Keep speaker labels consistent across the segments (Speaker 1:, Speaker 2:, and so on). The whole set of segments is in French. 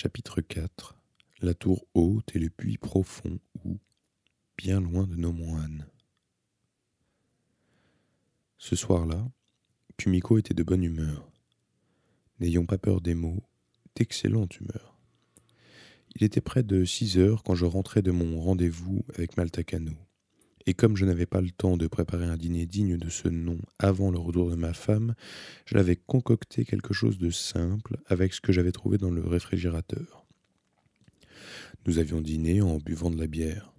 Speaker 1: Chapitre 4 La tour haute et le puits profond où, bien loin de nos moines. Ce soir-là, Kumiko était de bonne humeur. N'ayons pas peur des mots, d'excellente humeur. Il était près de six heures quand je rentrais de mon rendez-vous avec Maltakano. Et comme je n'avais pas le temps de préparer un dîner digne de ce nom avant le retour de ma femme, je l'avais concocté quelque chose de simple avec ce que j'avais trouvé dans le réfrigérateur. Nous avions dîné en buvant de la bière.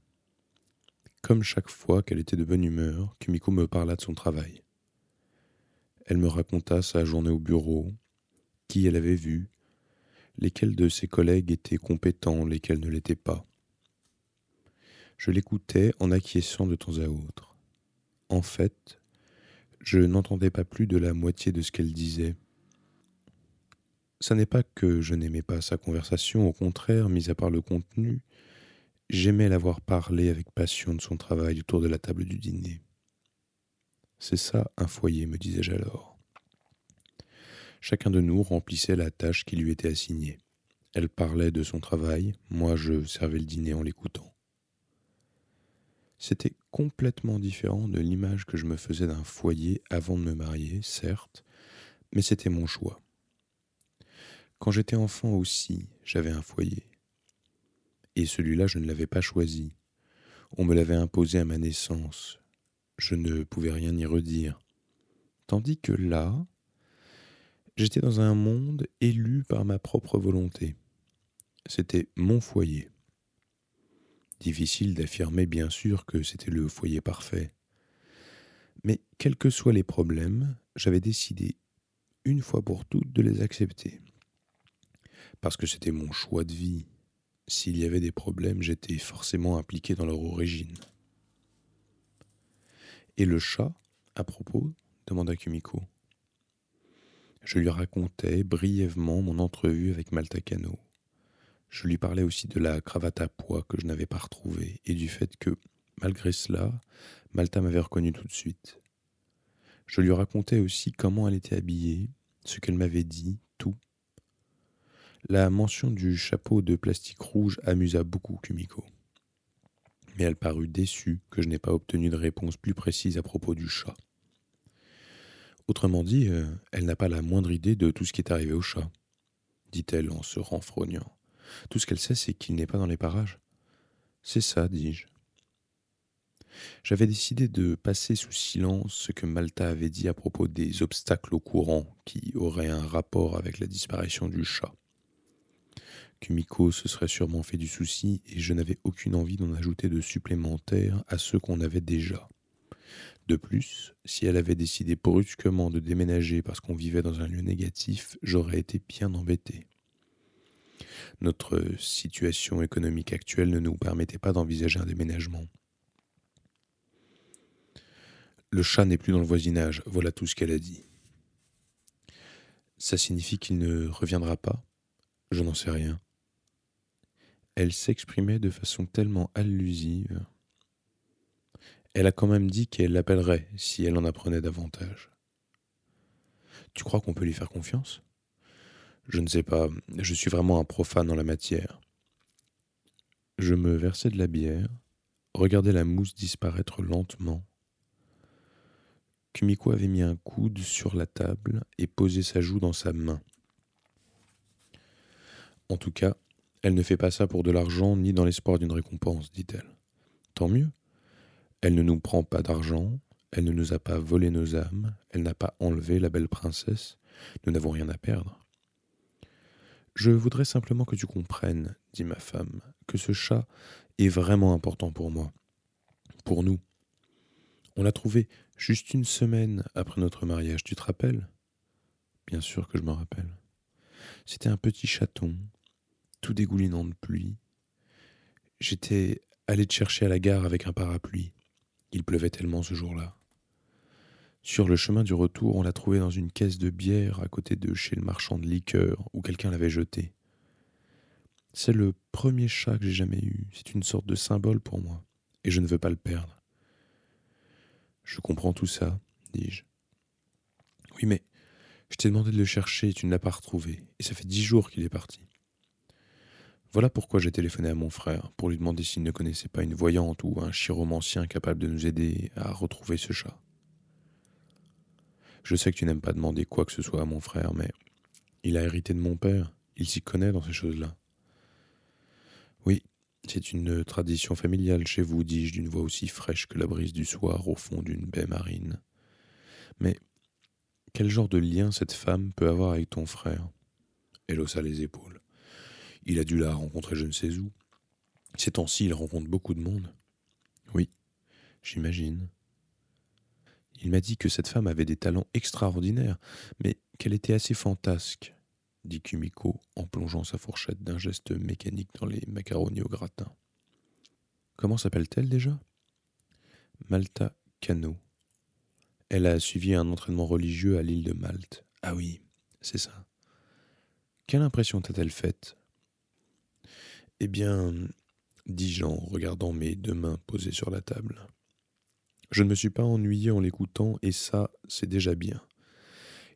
Speaker 1: Comme chaque fois qu'elle était de bonne humeur, Kumiko me parla de son travail. Elle me raconta sa journée au bureau, qui elle avait vu, lesquels de ses collègues étaient compétents, lesquels ne l'étaient pas. Je l'écoutais en acquiesçant de temps à autre. En fait, je n'entendais pas plus de la moitié de ce qu'elle disait. Ce n'est pas que je n'aimais pas sa conversation, au contraire, mis à part le contenu, j'aimais la voir parler avec passion de son travail autour de la table du dîner. C'est ça un foyer, me disais-je alors. Chacun de nous remplissait la tâche qui lui était assignée. Elle parlait de son travail, moi je servais le dîner en l'écoutant. C'était complètement différent de l'image que je me faisais d'un foyer avant de me marier, certes, mais c'était mon choix. Quand j'étais enfant aussi, j'avais un foyer. Et celui-là, je ne l'avais pas choisi. On me l'avait imposé à ma naissance. Je ne pouvais rien y redire. Tandis que là, J'étais dans un monde élu par ma propre volonté. C'était mon foyer. Difficile d'affirmer bien sûr que c'était le foyer parfait. Mais quels que soient les problèmes, j'avais décidé une fois pour toutes de les accepter. Parce que c'était mon choix de vie. S'il y avait des problèmes, j'étais forcément impliqué dans leur origine. Et le chat, à propos demanda Kumiko. Je lui racontais brièvement mon entrevue avec Maltacano. Je lui parlais aussi de la cravate à pois que je n'avais pas retrouvée et du fait que, malgré cela, Malta m'avait reconnu tout de suite. Je lui racontais aussi comment elle était habillée, ce qu'elle m'avait dit, tout. La mention du chapeau de plastique rouge amusa beaucoup Kumiko. Mais elle parut déçue que je n'ai pas obtenu de réponse plus précise à propos du chat. Autrement dit, euh, elle n'a pas la moindre idée de tout ce qui est arrivé au chat, dit-elle en se renfrognant. Tout ce qu'elle sait, c'est qu'il n'est pas dans les parages. C'est ça, dis-je. J'avais décidé de passer sous silence ce que Malta avait dit à propos des obstacles au courant qui auraient un rapport avec la disparition du chat. Kumiko se serait sûrement fait du souci et je n'avais aucune envie d'en ajouter de supplémentaires à ceux qu'on avait déjà. De plus, si elle avait décidé brusquement de déménager parce qu'on vivait dans un lieu négatif, j'aurais été bien embêté. Notre situation économique actuelle ne nous permettait pas d'envisager un déménagement. Le chat n'est plus dans le voisinage, voilà tout ce qu'elle a dit. Ça signifie qu'il ne reviendra pas? Je n'en sais rien. Elle s'exprimait de façon tellement allusive elle a quand même dit qu'elle l'appellerait si elle en apprenait davantage. Tu crois qu'on peut lui faire confiance? Je ne sais pas, je suis vraiment un profane en la matière. Je me versais de la bière, regardais la mousse disparaître lentement. Kumiko avait mis un coude sur la table et posé sa joue dans sa main. En tout cas, elle ne fait pas ça pour de l'argent ni dans l'espoir d'une récompense, dit-elle. Tant mieux. Elle ne nous prend pas d'argent, elle ne nous a pas volé nos âmes, elle n'a pas enlevé la belle princesse, nous n'avons rien à perdre. Je voudrais simplement que tu comprennes, dit ma femme, que ce chat est vraiment important pour moi, pour nous. On l'a trouvé juste une semaine après notre mariage, tu te rappelles? Bien sûr que je me rappelle. C'était un petit chaton, tout dégoulinant de pluie. J'étais allé te chercher à la gare avec un parapluie. Il pleuvait tellement ce jour-là. Sur le chemin du retour, on l'a trouvé dans une caisse de bière à côté de chez le marchand de liqueurs où quelqu'un l'avait jeté. C'est le premier chat que j'ai jamais eu. C'est une sorte de symbole pour moi. Et je ne veux pas le perdre. Je comprends tout ça, dis-je. Oui, mais je t'ai demandé de le chercher et tu ne l'as pas retrouvé. Et ça fait dix jours qu'il est parti. Voilà pourquoi j'ai téléphoné à mon frère, pour lui demander s'il ne connaissait pas une voyante ou un chiromancien capable de nous aider à retrouver ce chat. Je sais que tu n'aimes pas demander quoi que ce soit à mon frère, mais il a hérité de mon père, il s'y connaît dans ces choses-là. Oui, c'est une tradition familiale chez vous, dis-je d'une voix aussi fraîche que la brise du soir au fond d'une baie marine. Mais quel genre de lien cette femme peut avoir avec ton frère? Elle haussa les épaules. Il a dû la rencontrer je ne sais où. Ces temps-ci, il rencontre beaucoup de monde. Oui, j'imagine. Il m'a dit que cette femme avait des talents extraordinaires, mais qu'elle était assez fantasque, dit Kumiko en plongeant sa fourchette d'un geste mécanique dans les macaronis au gratin. Comment s'appelle-t-elle déjà? Malta Cano. Elle a suivi un entraînement religieux à l'île de Malte. Ah oui, c'est ça. Quelle impression t'a-t-elle faite? Eh bien, dis-je en regardant mes deux mains posées sur la table. Je ne me suis pas ennuyé en l'écoutant, et ça, c'est déjà bien.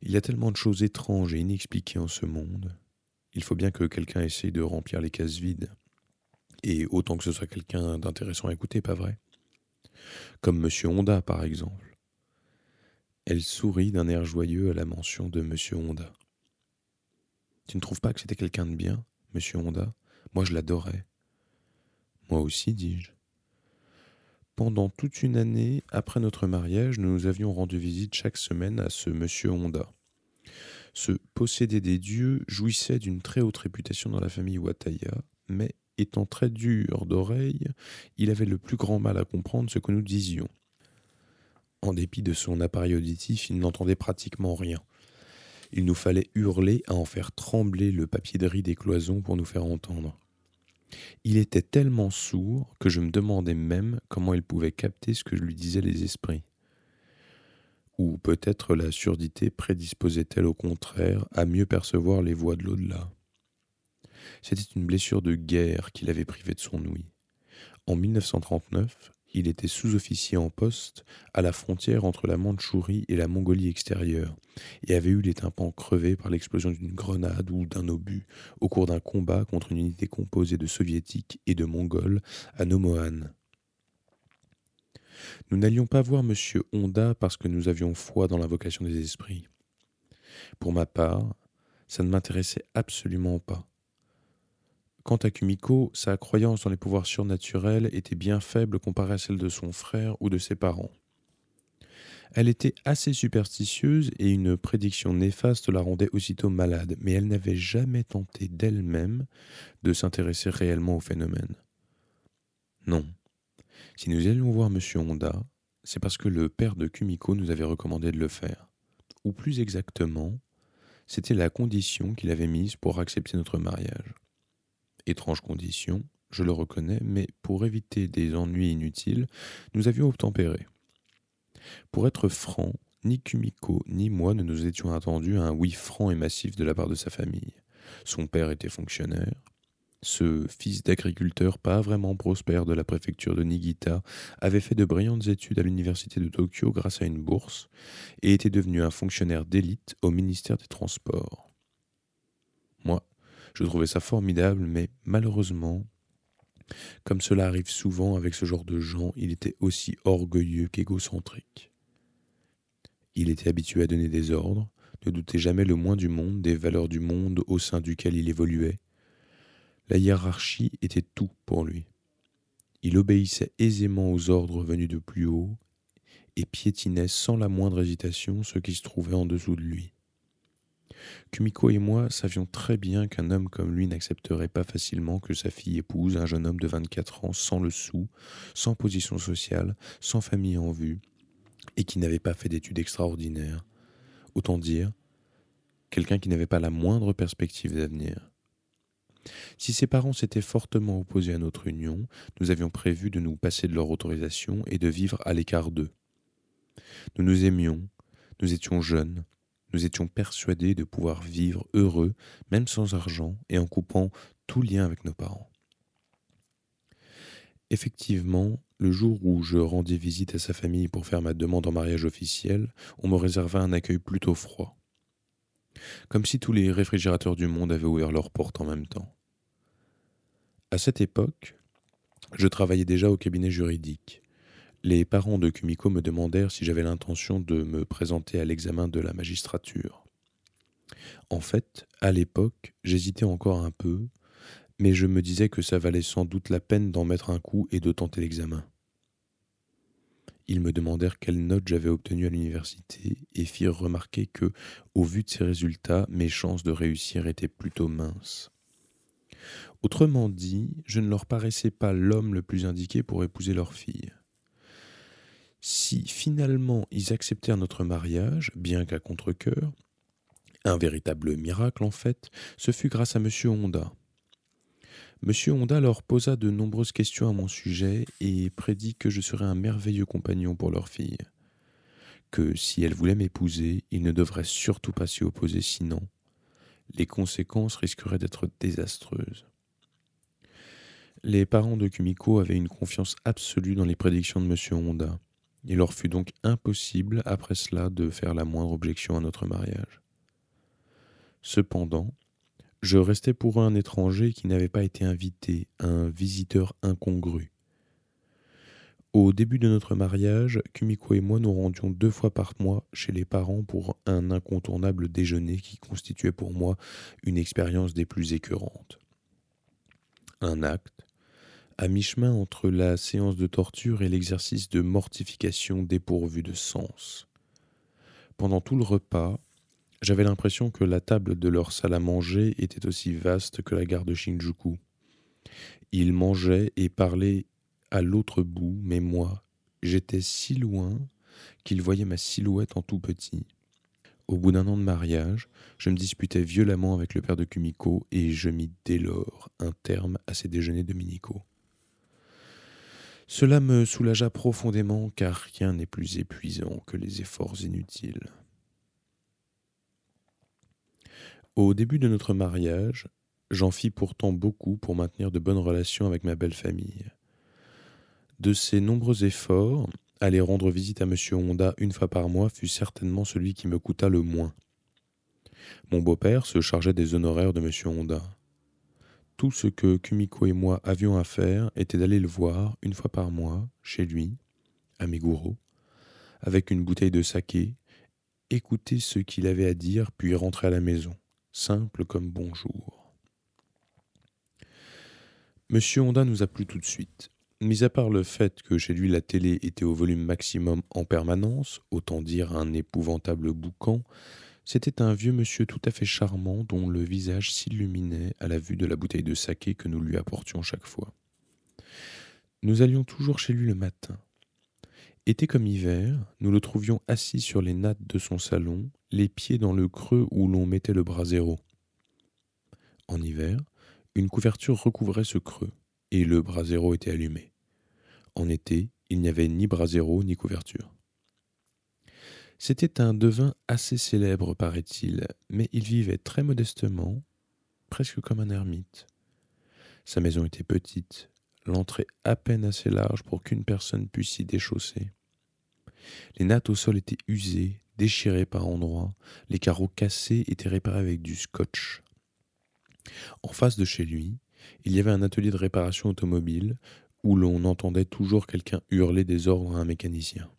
Speaker 1: Il y a tellement de choses étranges et inexpliquées en ce monde. Il faut bien que quelqu'un essaye de remplir les cases vides. Et autant que ce soit quelqu'un d'intéressant à écouter, pas vrai? Comme Monsieur Honda, par exemple. Elle sourit d'un air joyeux à la mention de Monsieur Honda. Tu ne trouves pas que c'était quelqu'un de bien, Monsieur Honda? Moi, je l'adorais. Moi aussi, dis-je. Pendant toute une année après notre mariage, nous avions rendu visite chaque semaine à ce monsieur Honda. Ce possédé des dieux jouissait d'une très haute réputation dans la famille Wataya, mais étant très dur d'oreille, il avait le plus grand mal à comprendre ce que nous disions. En dépit de son appareil auditif, il n'entendait pratiquement rien. Il nous fallait hurler à en faire trembler le papier de riz des cloisons pour nous faire entendre. Il était tellement sourd que je me demandais même comment il pouvait capter ce que lui disaient les esprits. Ou peut-être la surdité prédisposait-elle au contraire à mieux percevoir les voix de l'au-delà. C'était une blessure de guerre qui l'avait privé de son ouïe. En 1939, il était sous-officier en poste à la frontière entre la Mandchourie et la Mongolie extérieure, et avait eu les tympans crevés par l'explosion d'une grenade ou d'un obus au cours d'un combat contre une unité composée de soviétiques et de mongols à Nomohan. Nous n'allions pas voir M. Honda parce que nous avions foi dans l'invocation des esprits. Pour ma part, ça ne m'intéressait absolument pas. Quant à Kumiko, sa croyance dans les pouvoirs surnaturels était bien faible comparée à celle de son frère ou de ses parents. Elle était assez superstitieuse et une prédiction néfaste la rendait aussitôt malade, mais elle n'avait jamais tenté d'elle-même de s'intéresser réellement au phénomène. Non. Si nous allions voir M. Honda, c'est parce que le père de Kumiko nous avait recommandé de le faire. Ou plus exactement, c'était la condition qu'il avait mise pour accepter notre mariage. Étrange condition, je le reconnais, mais pour éviter des ennuis inutiles, nous avions obtempéré. Pour être franc, ni Kumiko ni moi ne nous étions attendus à un oui franc et massif de la part de sa famille. Son père était fonctionnaire. Ce fils d'agriculteur pas vraiment prospère de la préfecture de Nigita avait fait de brillantes études à l'université de Tokyo grâce à une bourse et était devenu un fonctionnaire d'élite au ministère des Transports. Moi, je trouvais ça formidable, mais malheureusement, comme cela arrive souvent avec ce genre de gens, il était aussi orgueilleux qu'égocentrique. Il était habitué à donner des ordres, ne doutait jamais le moins du monde des valeurs du monde au sein duquel il évoluait. La hiérarchie était tout pour lui. Il obéissait aisément aux ordres venus de plus haut et piétinait sans la moindre hésitation ceux qui se trouvaient en dessous de lui. Kumiko et moi savions très bien qu'un homme comme lui n'accepterait pas facilement que sa fille épouse un jeune homme de 24 ans sans le sou, sans position sociale, sans famille en vue, et qui n'avait pas fait d'études extraordinaires. Autant dire, quelqu'un qui n'avait pas la moindre perspective d'avenir. Si ses parents s'étaient fortement opposés à notre union, nous avions prévu de nous passer de leur autorisation et de vivre à l'écart d'eux. Nous nous aimions, nous étions jeunes, nous étions persuadés de pouvoir vivre heureux, même sans argent, et en coupant tout lien avec nos parents. Effectivement, le jour où je rendis visite à sa famille pour faire ma demande en mariage officiel, on me réserva un accueil plutôt froid. Comme si tous les réfrigérateurs du monde avaient ouvert leurs portes en même temps. À cette époque, je travaillais déjà au cabinet juridique. Les parents de Kumiko me demandèrent si j'avais l'intention de me présenter à l'examen de la magistrature. En fait, à l'époque, j'hésitais encore un peu, mais je me disais que ça valait sans doute la peine d'en mettre un coup et de tenter l'examen. Ils me demandèrent quelle note j'avais obtenue à l'université et firent remarquer que, au vu de ces résultats, mes chances de réussir étaient plutôt minces. Autrement dit, je ne leur paraissais pas l'homme le plus indiqué pour épouser leur fille. Si finalement ils acceptèrent notre mariage, bien qu'à contre-coeur, un véritable miracle en fait, ce fut grâce à M. Honda. Monsieur Honda leur posa de nombreuses questions à mon sujet et prédit que je serais un merveilleux compagnon pour leur fille. Que si elle voulait m'épouser, il ne devrait surtout pas s'y opposer, sinon les conséquences risqueraient d'être désastreuses. Les parents de Kumiko avaient une confiance absolue dans les prédictions de Monsieur Honda. Il leur fut donc impossible, après cela, de faire la moindre objection à notre mariage. Cependant, je restais pour un étranger qui n'avait pas été invité, un visiteur incongru. Au début de notre mariage, Kumiko et moi nous rendions deux fois par mois chez les parents pour un incontournable déjeuner qui constituait pour moi une expérience des plus écœurantes. Un acte, à mi-chemin entre la séance de torture et l'exercice de mortification dépourvu de sens. Pendant tout le repas, j'avais l'impression que la table de leur salle à manger était aussi vaste que la gare de Shinjuku. Ils mangeaient et parlaient à l'autre bout, mais moi, j'étais si loin qu'ils voyaient ma silhouette en tout petit. Au bout d'un an de mariage, je me disputais violemment avec le père de Kumiko et je mis dès lors un terme à ces déjeuners dominicaux. Cela me soulagea profondément car rien n'est plus épuisant que les efforts inutiles. Au début de notre mariage, j'en fis pourtant beaucoup pour maintenir de bonnes relations avec ma belle famille. De ces nombreux efforts, aller rendre visite à M. Honda une fois par mois fut certainement celui qui me coûta le moins. Mon beau-père se chargeait des honoraires de M. Honda. Tout ce que Kumiko et moi avions à faire était d'aller le voir une fois par mois, chez lui, à Meguro, avec une bouteille de saké, écouter ce qu'il avait à dire, puis rentrer à la maison simple comme bonjour. Monsieur Honda nous a plu tout de suite. Mis à part le fait que chez lui la télé était au volume maximum en permanence, autant dire un épouvantable boucan, c'était un vieux monsieur tout à fait charmant dont le visage s'illuminait à la vue de la bouteille de saké que nous lui apportions chaque fois. Nous allions toujours chez lui le matin. Été comme hiver, nous le trouvions assis sur les nattes de son salon, les pieds dans le creux où l'on mettait le brasero. En hiver, une couverture recouvrait ce creux, et le brasero était allumé. En été, il n'y avait ni brasero ni couverture. C'était un devin assez célèbre, paraît-il, mais il vivait très modestement, presque comme un ermite. Sa maison était petite, l'entrée à peine assez large pour qu'une personne puisse s'y déchausser. Les nattes au sol étaient usées, déchirées par endroits, les carreaux cassés étaient réparés avec du scotch. En face de chez lui, il y avait un atelier de réparation automobile où l'on entendait toujours quelqu'un hurler des ordres à un mécanicien.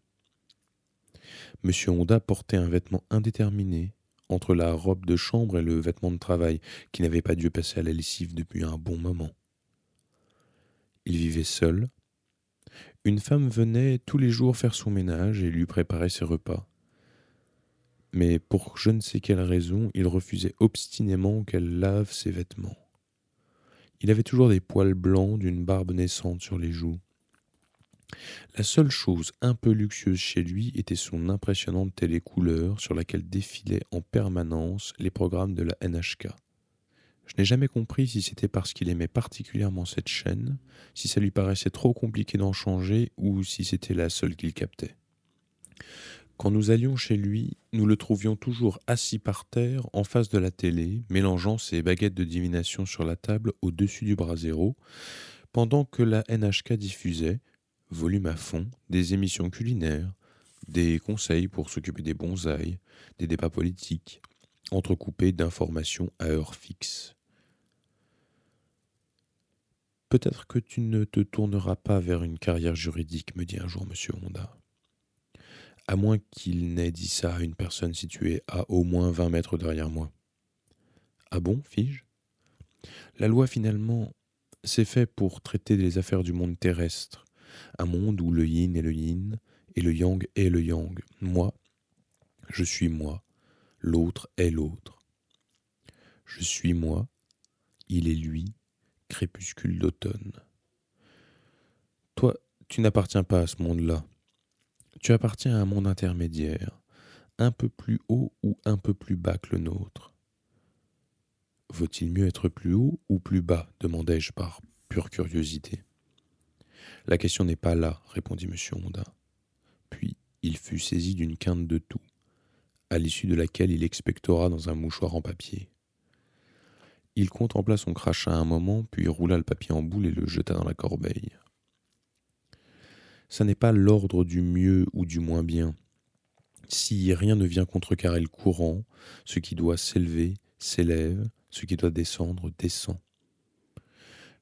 Speaker 1: Monsieur Honda portait un vêtement indéterminé entre la robe de chambre et le vêtement de travail qui n'avait pas dû passer à la lessive depuis un bon moment. Il vivait seul. Une femme venait tous les jours faire son ménage et lui préparer ses repas. Mais pour je ne sais quelle raison, il refusait obstinément qu'elle lave ses vêtements. Il avait toujours des poils blancs d'une barbe naissante sur les joues. La seule chose un peu luxueuse chez lui était son impressionnante télécouleur sur laquelle défilaient en permanence les programmes de la NHK. Je n'ai jamais compris si c'était parce qu'il aimait particulièrement cette chaîne, si ça lui paraissait trop compliqué d'en changer ou si c'était la seule qu'il captait. Quand nous allions chez lui, nous le trouvions toujours assis par terre en face de la télé, mélangeant ses baguettes de divination sur la table au-dessus du brasero, pendant que la NHK diffusait, volume à fond, des émissions culinaires, des conseils pour s'occuper des bonsaïs, des débats politiques, entrecoupés d'informations à heure fixe. Peut-être que tu ne te tourneras pas vers une carrière juridique, me dit un jour monsieur Honda. À moins qu'il n'ait dit ça à une personne située à au moins vingt mètres derrière moi. Ah bon, fis-je? La loi, finalement, c'est fait pour traiter des affaires du monde terrestre, un monde où le yin est le yin et le yang est le yang. Moi, je suis moi, l'autre est l'autre. Je suis moi, il est lui, crépuscule d'automne. Toi, tu n'appartiens pas à ce monde-là. Tu appartiens à un monde intermédiaire, un peu plus haut ou un peu plus bas que le nôtre. Vaut-il mieux être plus haut ou plus bas? demandai-je par pure curiosité. La question n'est pas là, répondit M. Honda. Puis il fut saisi d'une quinte de tout, à l'issue de laquelle il expectora dans un mouchoir en papier. Il contempla son crachat un moment, puis roula le papier en boule et le jeta dans la corbeille. Ça n'est pas l'ordre du mieux ou du moins bien. Si rien ne vient contrecarrer le courant, ce qui doit s'élever s'élève, ce qui doit descendre descend.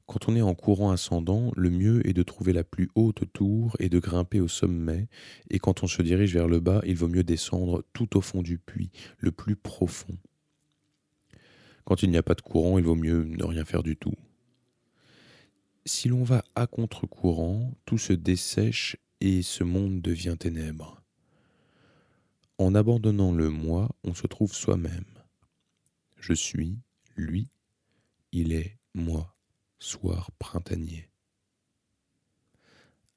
Speaker 1: Quand on est en courant ascendant, le mieux est de trouver la plus haute tour et de grimper au sommet, et quand on se dirige vers le bas, il vaut mieux descendre tout au fond du puits, le plus profond. Quand il n'y a pas de courant, il vaut mieux ne rien faire du tout. Si l'on va à contre-courant, tout se dessèche et ce monde devient ténèbres. En abandonnant le moi, on se trouve soi-même. Je suis, lui, il est, moi, soir printanier.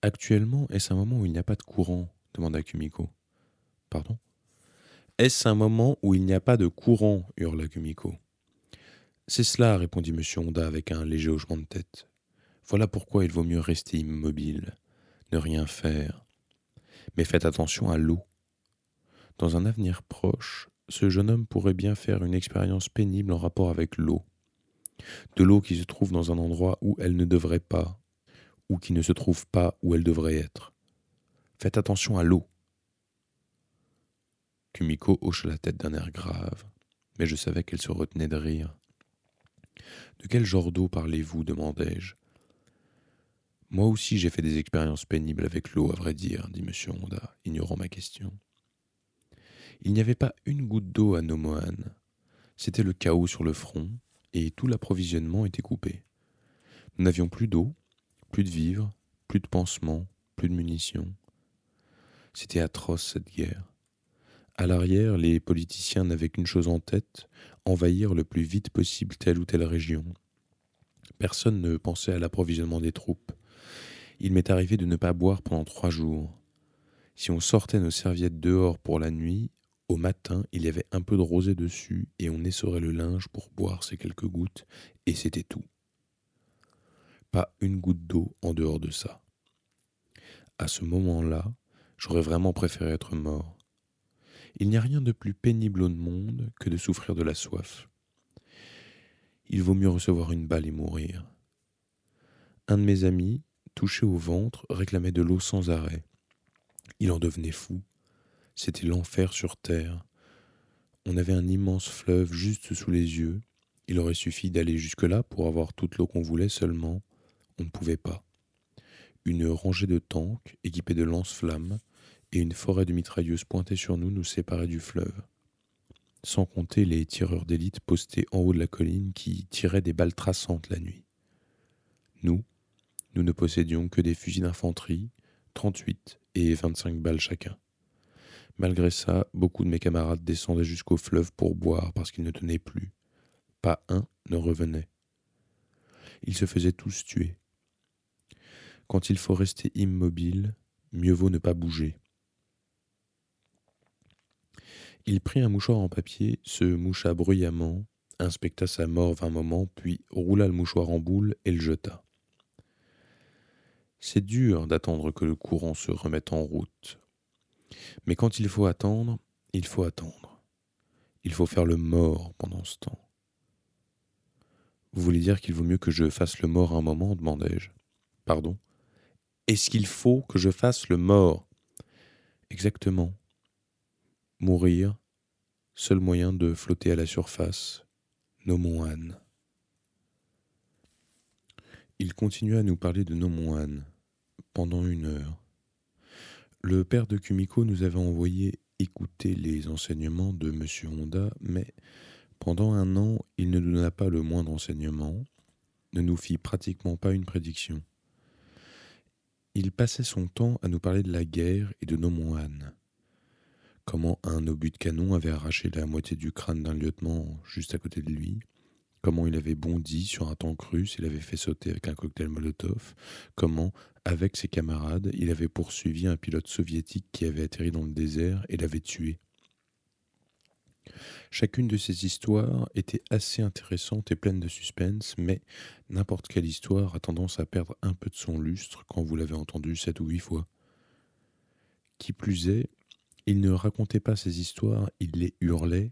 Speaker 1: Actuellement, est-ce un moment où il n'y a pas de courant? demanda Kumiko. Pardon? Est-ce un moment où il n'y a pas de courant? hurla Kumiko. C'est cela, répondit M. Honda avec un léger hochement de tête. Voilà pourquoi il vaut mieux rester immobile, ne rien faire. Mais faites attention à l'eau. Dans un avenir proche, ce jeune homme pourrait bien faire une expérience pénible en rapport avec l'eau. De l'eau qui se trouve dans un endroit où elle ne devrait pas, ou qui ne se trouve pas où elle devrait être. Faites attention à l'eau. Kumiko hocha la tête d'un air grave, mais je savais qu'elle se retenait de rire. De quel genre d'eau parlez-vous? demandai-je. Moi aussi j'ai fait des expériences pénibles avec l'eau, à vrai dire, dit M. Honda, ignorant ma question. Il n'y avait pas une goutte d'eau à Nomohan. C'était le chaos sur le front, et tout l'approvisionnement était coupé. Nous n'avions plus d'eau, plus de vivres, plus de pansements, plus de munitions. C'était atroce cette guerre. À l'arrière, les politiciens n'avaient qu'une chose en tête, envahir le plus vite possible telle ou telle région. Personne ne pensait à l'approvisionnement des troupes. Il m'est arrivé de ne pas boire pendant trois jours. Si on sortait nos serviettes dehors pour la nuit, au matin il y avait un peu de rosée dessus et on essorait le linge pour boire ces quelques gouttes, et c'était tout. Pas une goutte d'eau en dehors de ça. À ce moment-là, j'aurais vraiment préféré être mort. Il n'y a rien de plus pénible au monde que de souffrir de la soif. Il vaut mieux recevoir une balle et mourir. Un de mes amis, touché au ventre, réclamait de l'eau sans arrêt. Il en devenait fou. C'était l'enfer sur terre. On avait un immense fleuve juste sous les yeux. Il aurait suffi d'aller jusque-là pour avoir toute l'eau qu'on voulait seulement. On ne pouvait pas. Une rangée de tanks équipés de lance-flammes et une forêt de mitrailleuses pointées sur nous nous séparait du fleuve. Sans compter les tireurs d'élite postés en haut de la colline qui tiraient des balles traçantes la nuit. Nous, nous ne possédions que des fusils d'infanterie, 38 et 25 balles chacun. Malgré ça, beaucoup de mes camarades descendaient jusqu'au fleuve pour boire parce qu'ils ne tenaient plus. Pas un ne revenait. Ils se faisaient tous tuer. Quand il faut rester immobile, mieux vaut ne pas bouger. Il prit un mouchoir en papier, se moucha bruyamment, inspecta sa morve un moment, puis roula le mouchoir en boule et le jeta. C'est dur d'attendre que le courant se remette en route. Mais quand il faut attendre, il faut attendre. Il faut faire le mort pendant ce temps. Vous voulez dire qu'il vaut mieux que je fasse le mort un moment demandai-je. Pardon? Est-ce qu'il faut que je fasse le mort? Exactement mourir, seul moyen de flotter à la surface, nommons Anne. il continua à nous parler de nos moines pendant une heure. Le père de Kumiko nous avait envoyé écouter les enseignements de M. Honda, mais pendant un an, il ne nous donna pas le moindre enseignement, ne nous fit pratiquement pas une prédiction. Il passait son temps à nous parler de la guerre et de nos moines comment un obus de canon avait arraché la moitié du crâne d'un lieutenant juste à côté de lui, comment il avait bondi sur un tank russe et l'avait fait sauter avec un cocktail Molotov, comment, avec ses camarades, il avait poursuivi un pilote soviétique qui avait atterri dans le désert et l'avait tué. Chacune de ces histoires était assez intéressante et pleine de suspense, mais n'importe quelle histoire a tendance à perdre un peu de son lustre quand vous l'avez entendue sept ou huit fois. Qui plus est, il ne racontait pas ses histoires, il les hurlait,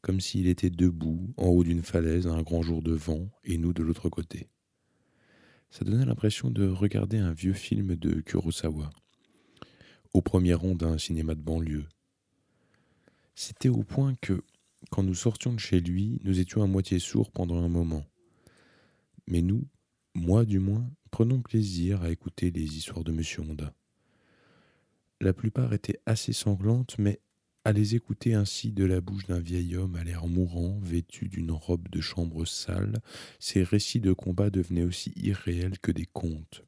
Speaker 1: comme s'il était debout en haut d'une falaise à un grand jour de vent et nous de l'autre côté. Ça donnait l'impression de regarder un vieux film de Kurosawa, au premier rang d'un cinéma de banlieue. C'était au point que, quand nous sortions de chez lui, nous étions à moitié sourds pendant un moment. Mais nous, moi du moins, prenons plaisir à écouter les histoires de M. Honda. La plupart étaient assez sanglantes, mais à les écouter ainsi de la bouche d'un vieil homme à l'air mourant, vêtu d'une robe de chambre sale, ces récits de combat devenaient aussi irréels que des contes.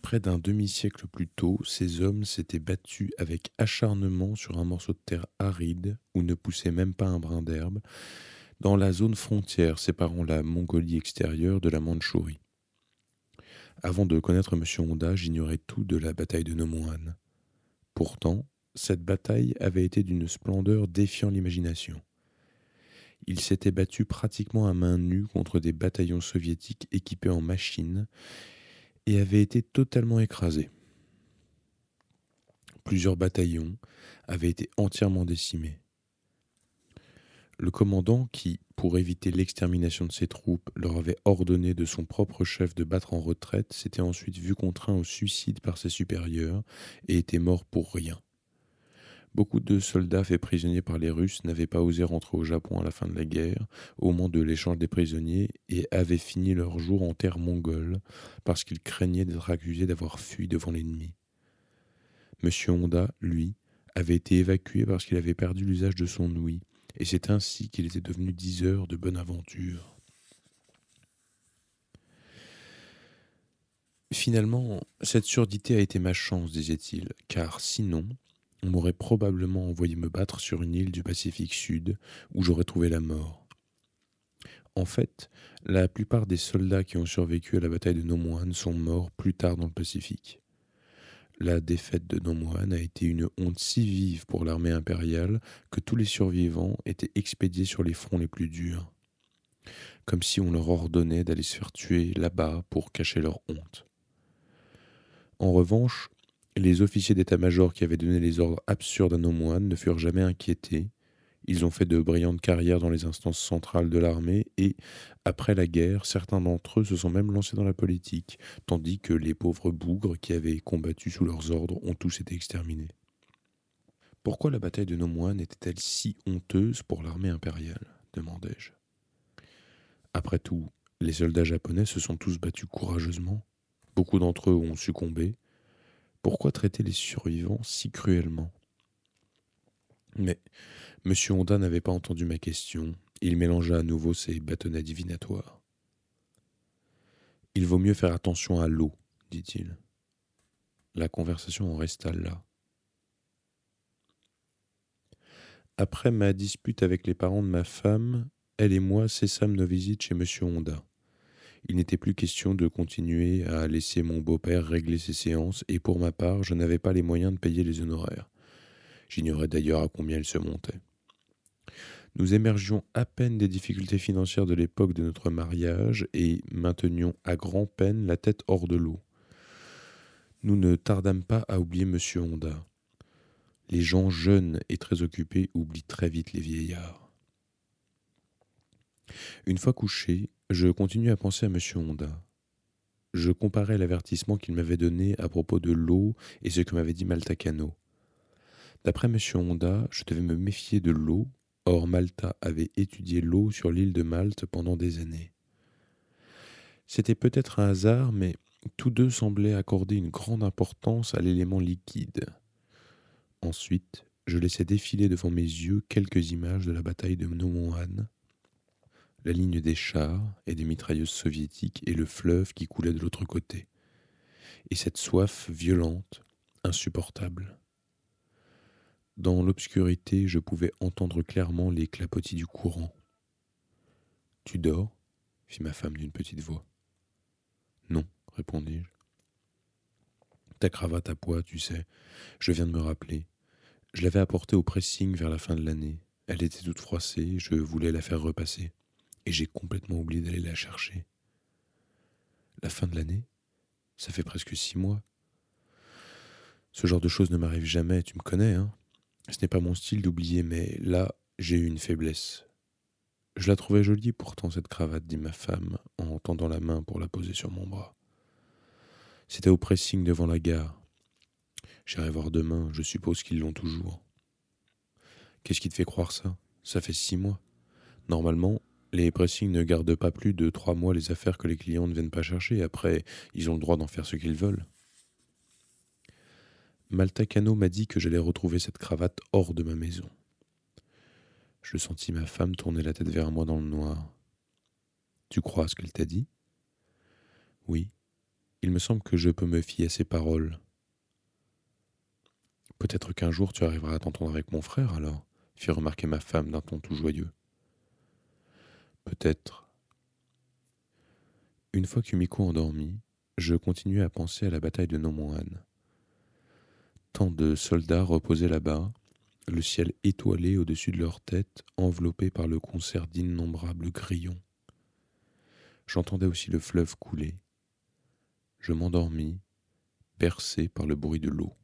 Speaker 1: Près d'un demi-siècle plus tôt, ces hommes s'étaient battus avec acharnement sur un morceau de terre aride où ne poussait même pas un brin d'herbe, dans la zone frontière séparant la Mongolie extérieure de la Mandchourie. Avant de connaître M. Honda, j'ignorais tout de la bataille de Nomohan. Pourtant, cette bataille avait été d'une splendeur défiant l'imagination. Il s'était battu pratiquement à main nue contre des bataillons soviétiques équipés en machines et avait été totalement écrasé. Plusieurs bataillons avaient été entièrement décimés. Le commandant, qui, pour éviter l'extermination de ses troupes, leur avait ordonné de son propre chef de battre en retraite, s'était ensuite vu contraint au suicide par ses supérieurs et était mort pour rien. Beaucoup de soldats faits prisonniers par les Russes n'avaient pas osé rentrer au Japon à la fin de la guerre, au moment de l'échange des prisonniers, et avaient fini leur jour en terre mongole, parce qu'ils craignaient d'être accusés d'avoir fui devant l'ennemi. Monsieur Honda, lui, avait été évacué parce qu'il avait perdu l'usage de son ouïe, et c'est ainsi qu'il était devenu diseur de bonne aventure. Finalement, cette surdité a été ma chance, disait-il, car sinon, on m'aurait probablement envoyé me battre sur une île du Pacifique Sud, où j'aurais trouvé la mort. En fait, la plupart des soldats qui ont survécu à la bataille de Nomoine sont morts plus tard dans le Pacifique. La défaite de Nomohan a été une honte si vive pour l'armée impériale que tous les survivants étaient expédiés sur les fronts les plus durs, comme si on leur ordonnait d'aller se faire tuer là-bas pour cacher leur honte. En revanche, les officiers d'état-major qui avaient donné les ordres absurdes à Nomohan ne furent jamais inquiétés, ils ont fait de brillantes carrières dans les instances centrales de l'armée et, après la guerre, certains d'entre eux se sont même lancés dans la politique, tandis que les pauvres bougres qui avaient combattu sous leurs ordres ont tous été exterminés. Pourquoi la bataille de Nomoine était-elle si honteuse pour l'armée impériale? demandai-je. Après tout, les soldats japonais se sont tous battus courageusement. Beaucoup d'entre eux ont succombé. Pourquoi traiter les survivants si cruellement? Mais Monsieur Honda n'avait pas entendu ma question. Il mélangea à nouveau ses bâtonnets divinatoires. Il vaut mieux faire attention à l'eau, dit-il. La conversation en resta là. Après ma dispute avec les parents de ma femme, elle et moi cessâmes nos visites chez Monsieur Honda. Il n'était plus question de continuer à laisser mon beau-père régler ses séances, et pour ma part, je n'avais pas les moyens de payer les honoraires. J'ignorais d'ailleurs à combien ils se montaient. Nous émergions à peine des difficultés financières de l'époque de notre mariage et maintenions à grand-peine la tête hors de l'eau. Nous ne tardâmes pas à oublier M. Honda. Les gens jeunes et très occupés oublient très vite les vieillards. Une fois couché, je continuai à penser à M. Honda. Je comparais l'avertissement qu'il m'avait donné à propos de l'eau et ce que m'avait dit Maltacano. D'après M. Honda, je devais me méfier de l'eau Or Malta avait étudié l'eau sur l'île de Malte pendant des années. C'était peut-être un hasard, mais tous deux semblaient accorder une grande importance à l'élément liquide. Ensuite, je laissais défiler devant mes yeux quelques images de la bataille de Nomonhan, la ligne des chars et des mitrailleuses soviétiques et le fleuve qui coulait de l'autre côté, et cette soif violente, insupportable. Dans l'obscurité, je pouvais entendre clairement les clapotis du courant. Tu dors? fit ma femme d'une petite voix. Non, répondis-je. Ta cravate à poids, tu sais, je viens de me rappeler. Je l'avais apportée au pressing vers la fin de l'année. Elle était toute froissée, je voulais la faire repasser. Et j'ai complètement oublié d'aller la chercher. La fin de l'année Ça fait presque six mois. Ce genre de choses ne m'arrive jamais, tu me connais, hein Ce n'est pas mon style d'oublier, mais là, j'ai eu une faiblesse. Je la trouvais jolie pourtant, cette cravate, dit ma femme, en tendant la main pour la poser sur mon bras. C'était au pressing devant la gare. J'irai voir demain, je suppose qu'ils l'ont toujours. Qu'est-ce qui te fait croire ça? Ça fait six mois. Normalement, les pressings ne gardent pas plus de trois mois les affaires que les clients ne viennent pas chercher. Après, ils ont le droit d'en faire ce qu'ils veulent. Maltacano m'a dit que j'allais retrouver cette cravate hors de ma maison. Je sentis ma femme tourner la tête vers moi dans le noir. Tu crois à ce qu'elle t'a dit? Oui, il me semble que je peux me fier à ses paroles. Peut-être qu'un jour tu arriveras à t'entendre avec mon frère alors, fit remarquer ma femme d'un ton tout joyeux. Peut-être. Une fois Kumiko endormi, je continuai à penser à la bataille de Nomonhan. Tant de soldats reposaient là-bas, le ciel étoilé au-dessus de leur tête, enveloppé par le concert d'innombrables grillons. J'entendais aussi le fleuve couler. Je m'endormis, bercé par le bruit de l'eau.